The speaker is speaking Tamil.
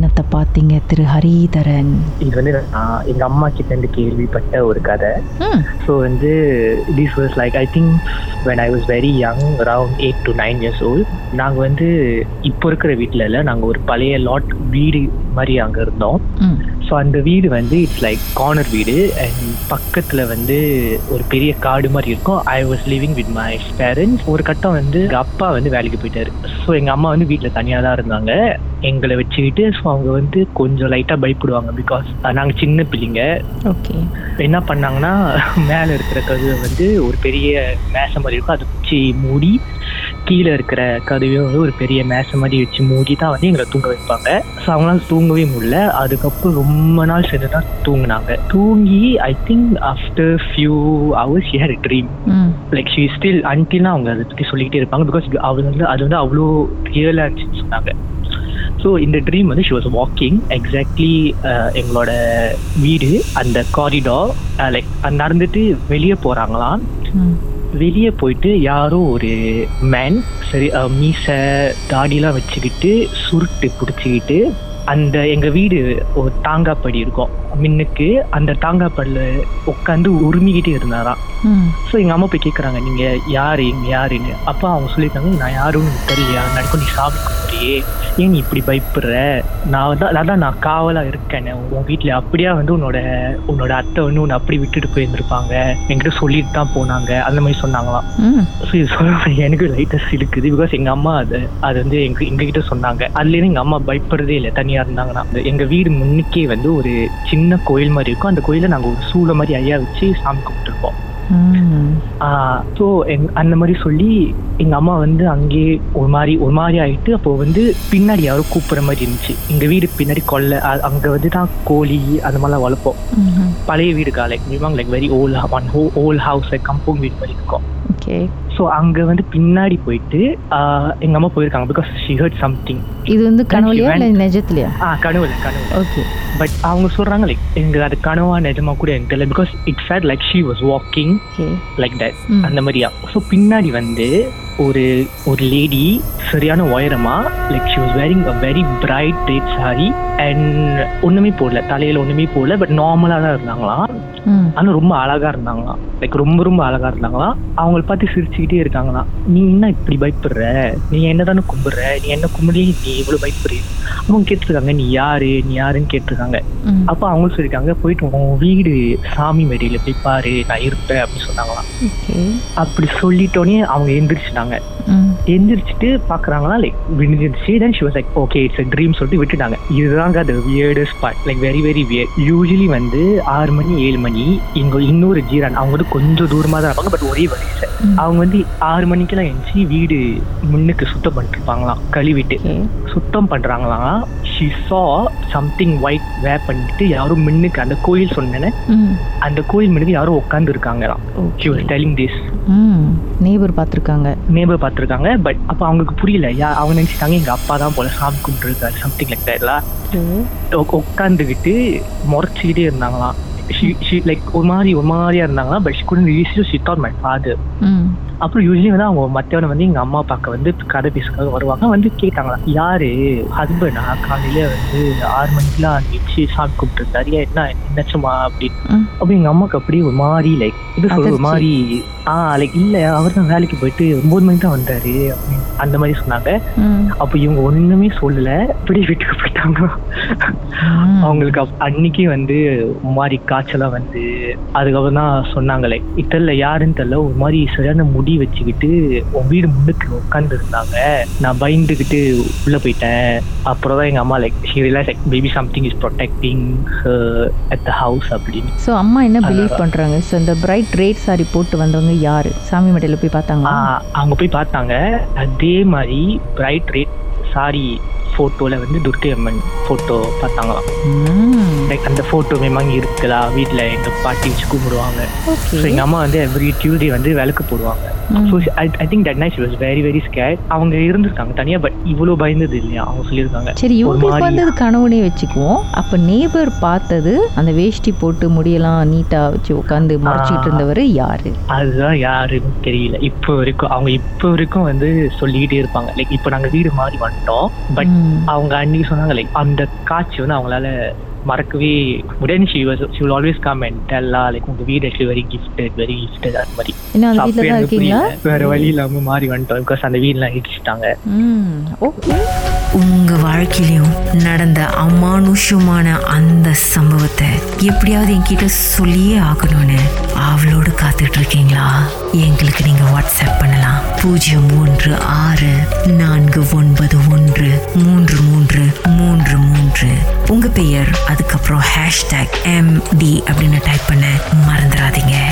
பார்த்தீங்க திரு ஹரிதரன்? இது வந்து நான் எங்க அம்மா கிட்ட இருந்து கேள்விப்பட்ட ஒரு கதை. ஸோ வந்து this was like I think when I was very young around eight to nine years old நாங்கள் வந்து இப்போ இருக்கிற வீட்டில் இல்லை நாங்கள் ஒரு பழைய லாட் வீடு மாதிரி அங்கே இருந்தோம். ஸோ அந்த வீடு வந்து இட்ஸ் லைக் கார்னர் வீடு. அண்ட் பக்கத்தில் வந்து ஒரு பெரிய காடு மாதிரி இருக்கும். I was living with my parents ஒரு கட்டம் வந்து எங்கள் அப்பா வந்து வேலைக்கு போயிட்டாரு. ஸோ எங்கள் அம்மா வந்து வீட்டில் தனியாக தான் இருந்தாங்க. எங்களை வச்சுக்கிட்டு ஸோ அவங்க வந்து கொஞ்சம் லைட்டாக பயப்படுவாங்க பிகாஸ் நாங்கள் சின்ன பிள்ளைங்க. ஓகே என்ன பண்ணாங்கன்னா மேலே இருக்கிற கதவை வந்து ஒரு பெரிய மேசை மாதிரி இருக்கும். அதை வச்சு மூடி கீழே இருக்கிற கதவையும் வந்து ஒரு பெரிய மேசை மாதிரி வச்சு மூடி தான் வந்து எங்களை தூங்க வைப்பாங்க. ஸோ அவங்களால தூங்கவே முடியல. அதுக்கப்புறம் ரொம்ப நாள் சேர்ந்து தான் தூங்குனாங்க. தூங்கி I think after few hours she had dream like she still அன்டில்னா அவங்க அதை பற்றி சொல்லிக்கிட்டே இருப்பாங்க. பிகாஸ் அது வந்து அது வந்து அவ்வளோ ரியலாக இருந்துச்சுன்னு சொன்னாங்க. ஸோ இந்த ட்ரீம் வந்து ஷி வாஸ் வாக்கிங் எக்ஸாக்ட்லி எங்களோட வீடு அந்த காரிடார் லைக் நடந்துட்டு வெளியே போகிறாங்களாம் வெளியே போயிட்டு யாரோ ஒரு மேன் சரி மீசை தாடிலாம் வச்சுக்கிட்டு சுருட்டு பிடிச்சிக்கிட்டு அந்த எங்கள் வீடு ஒரு தாங்காப்படி இருக்கும். மின்னுக்கு அந்த தாங்காப்படியில் உட்காந்து உரிமிக்கிட்டே இருந்தாராம். ஸோ எங்கள் அம்மா போய் கேட்குறாங்க நீங்கள் யார்? இங்கே யாருன்னு? அப்போ அவங்க சொல்லியிருக்காங்க நான் எனக்கு தெரியலையா? நடக்கும் நீ சாமி கும்பிட்றியே ஏன் நீ இப்படி பயப்படுற? நான் தான் அதான் நான் காவலாக இருக்கேன்னு உன் வீட்டில் அப்படியே வந்து உன்னோட உன்னோட அத்தை வந்து உன்னை அப்படி விட்டுட்டு போயிருந்திருப்பாங்க. என்கிட்ட சொல்லிட்டு தான் போனாங்க. அந்த மாதிரி சொன்னாங்களாம். ஸோ இது சொல்ல எனக்கு லைட்டஸ்ட் இருக்குது பிகாஸ் எங்கள் அம்மா அது அது வந்து எங்க எங்ககிட்ட சொன்னாங்க. அதுலேருந்து எங்கள் அம்மா பயப்படுறதே இல்லை. தனியாக இருந்தாங்கன்னா எங்கள் வீடு முன்னுக்கே வந்து ஒரு சின்ன கோயில் மாதிரி இருக்கும். அந்த கோயிலில் நாங்கள் ஒரு சூளை மாதிரி ஐயா வச்சு சாமி கும்பிட்டுருப்போம். ஸோ எங் அந்த மாதிரி சொல்லி எங்கள் அம்மா வந்து அங்கேயே ஒரு மாதிரி ஒரு மாதிரி ஆயிட்டு அப்போ வந்து பின்னாடி யாரோ கூப்பிட்ற மாதிரி இருந்துச்சு. எங்கள் வீடு பின்னாடி கொல்லை அங்கே வந்து தான் கோழி அந்த மாதிரிலாம் வளர்ப்போம். பழைய வீடு like like very old one ஹோ ஓல் ஹவுஸ் கம்பவுண்ட் வீடு மாதிரி இருக்கும். ஓகே ஸோ அங்கே வந்து பின்னாடி போயிட்டு எங்கள் அம்மா போயிருக்காங்க பிகாஸ் ஷி ஹர்ட் சம்திங் இது வந்து கனவுலையா இல்லை நிஜத்துலையா? ஆ கனவுல கனவுல. ஓகே பட் அவங்க சொல்கிறாங்க லைக் எங்களுக்கு அது கனவா நிஜமா கூட எனக்கு தெரியல because it's fade like she was walking like that. அந்த மாதிரியா. ஸோ பின்னாடி வந்து ஒரு ஒரு லேடி சரியான உயரமா like she was wearing a very bright red sari and ஒன்றுமே போடல தலையில் ஒன்றுமே போடல பட் நார்மலாக தான் இருந்தாங்களாம். ம் ஆனால் ரொம்ப அழகா இருந்தாங்களாம். லைக் ரொம்ப ரொம்ப அழகா இருந்தாங்களாம். அவங்கள பார்த்து சிரிச்சுக்கிட்டே இருக்காங்களாம் நீ என்ன இப்படி பயப்படுற? நீ என்ன தானே கும்பிடுற நீ என்ன கும்பிடி நீ இவ்வளவு பயப்படுற? அவங்க கேட்டிருக்காங்க நீ யாரு? நீ யாருன்னு கேட்டிருக்காங்க. அப்போ அவங்களும் சொல்லியிருக்காங்க போயிட்டு உன் வீடு சாமி மேடையில போய் பாரு நான் இருப்பேன் அப்படின்னு சொன்னாங்களாம். அப்படி சொல்லிட்டோன்னே அவங்க எந்திரிச்சிட்டாங்க. எந்திரிச்சிட்டு பாக்குறாங்களா லைக் விழுந்துருச்சு. Then she was like okay it's dream சொல்லிட்டு விட்டுட்டாங்க. இதுதாங்க அது weirdest part like very very weird usually வந்து ஆறு மணி ஏழு மணி இங்க இன்னொரு ஜீரான் அவங்க வந்து கொஞ்சம் தூரமா தான் இருப்பாங்க பட் ஒரே வயசு ம். அவங்க வந்து ஆறு மணிக்கெல்லாம் எழுந்துச்சு வீடு முன்னுக்கு சுத்தம் பண்ணிட்டு இருப்பாங்களாம் கழுவிட்டு சுத்தம் பண்றாங்களாம். She saw something white wear பண்ணிட்டு யாரும் முன்னுக்கு அந்த கோயில் சொன்னேன்னு அந்த கோயில் முன்னுக்கு யாரும் உட்காந்து இருக்காங்களாம் she was telling this neighbour பார்த்துருக்காங்க. நேபர் பார்த்துருக்காங்க பட் அப்போ அவங்களுக்கு புரியல. யா அவங்க நினைச்சிட்டாங்க எங்க அப்பா தான் போல சாமி கும்பிட்டுருக்காரு சம்திங் லைக் ஓகே உட்காந்துக்கிட்டு முறைச்சிக்கிட்டே இருந்தாங்களாம். லைக் ஒரு மாதிரி ஒரு மாதிரியா இருந்தாங்களாம் but couldn't release she thought my. Father அப்புறம் யூஸ்வலி வந்து அவங்க மற்றவனை வந்து எங்க அம்மா பார்க்க வந்து கதை பேசுக்காக வருவாங்க. வந்து கேட்டாங்களா யாரு? ஹஸ்பண்டா காலையில வந்து ஆறு மணிக்கெல்லாம் அடிச்சு சாமி கும்பிட்டுருக்காரு ஏன் என்ன என்னச்சுமா அப்படின்னு? அப்போ எங்க அம்மாக்கு அப்படியே ஒரு மாதிரி லைக் இது சொல்ற ஒரு. மாதிரி ஆ லைக் இல்ல அவர் தான் வேலைக்கு போயிட்டு ஒன்பது மணிக்கு தான் வந்தாரு. அப்படின்னு அந்த மாதிரி சொன்னாங்க. அப்போ இவங்க ஒண்ணுமே சொல்லல. அப்படியே வீட்டுக்கு போயிட்டாங்க. அவங்களுக்கு அன்னைக்கு வந்து ஒரு மாதிரி காய்ச்சலா வந்து அதுக்கப்புறம் தான் சொன்னாங்க லைக் தெரியல யாருன்னு தெரியல. ஒரு மாதிரி சரியான முடி வச்சுக்கிட்டு உன் வீடு முன்னுக்கு உட்கார்ந்து இருந்தாங்க நான் பயந்துக்கிட்டு உள்ள போயிட்டேன். அப்புறம் தான் எங்க அம்மா like she realise like baby something is protecting at the house அப்படின்னு. ஸோ அம்மா என்ன பிலீவ் பண்றாங்க? ஸோ இந்த பிரைட் ரேட் சாரி போட்டு வந்தவங்க யாரு? சாமி மட்டையில போய் பார்த்தாங்களா? ஆஹ் அவங்க போய் பார்த்தாங்க. அதே மாதிரி பிரைட் ரேட் சாரி போட்டோல வந்து துர்க்கை அம்மன் போட்டோ பார்த்தாங்களாம் லைக் அந்த போட்டோ மேமாங்க இருக்குதா? வீட்ல எங்க பாட்டி வச்சு கும்பிடுவாங்க. ஸோ எங்க அம்மா வந்து எவ்ரி டியூஸ்டே வந்து விளக்கு போடுவாங்க. So I think that night was very very scared அவங்க இருந்திருக்காங்க தனியா பட் இவ்வளோ பயந்தது இல்லையா? அவங்க சொல்லியிருக்காங்க. சரி இவங்களுக்கு வந்தது கனவுனே வச்சுக்குவோம். அப்ப நேபர் பார்த்தது அந்த வேஷ்டி போட்டு முடியெல்லாம் நீட்டா வச்சு உட்காந்து மறைச்சிட்டு இருந்தவர் யாரு? அதுதான் யாருன்னு தெரியல. இப்போ வரைக்கும் அவங்க இப்போ வரைக்கும் வந்து சொல்லிக்கிட்டே இருப்பாங்க. லைக் இப்போ நாங்க வீடு மாறி வந்துட்டோம் பட் அவங்க அன்னைக்கு சொன்னாங்க லைக் அந்த காட்சி வந்து அவங்களால மறக்கவே முடியாது. She was she will always come and Della like உங்க வீடு actually very gifted very gifted அந்த மாதிரி. என்ன அப்பவே தான் இருக்கீங்களா. வேற வழி இல்லாம மாறி வந்துட்டோம். பிகாஸ் அந்த வீடுலாம் இடிச்சிட்டாங்க ம் ஓகே உங்க வாழ்க்கையிலும் நடந்த அமானுஷமான அந்த சம்பவத்தை எப்படியாவது என்கிட்ட சொல்லியே ஆகணும்னு அவளோடு காத்துட்டு இருக்கீங்களா எங்களுக்கு நீங்க வாட்ஸ்அப் பண்ணலாம். பூஜ்ஜியம் மூன்று ஆறு நான்கு ஒன்பது ஒன்று மூன்று மூன்று மூன்று மூன்று. உங்க பெயர் அதுக்கப்புறம் ஹேஷ்டேக் எம் டி அப்படின்னு டைப் பண்ண மறந்துடாதீங்க.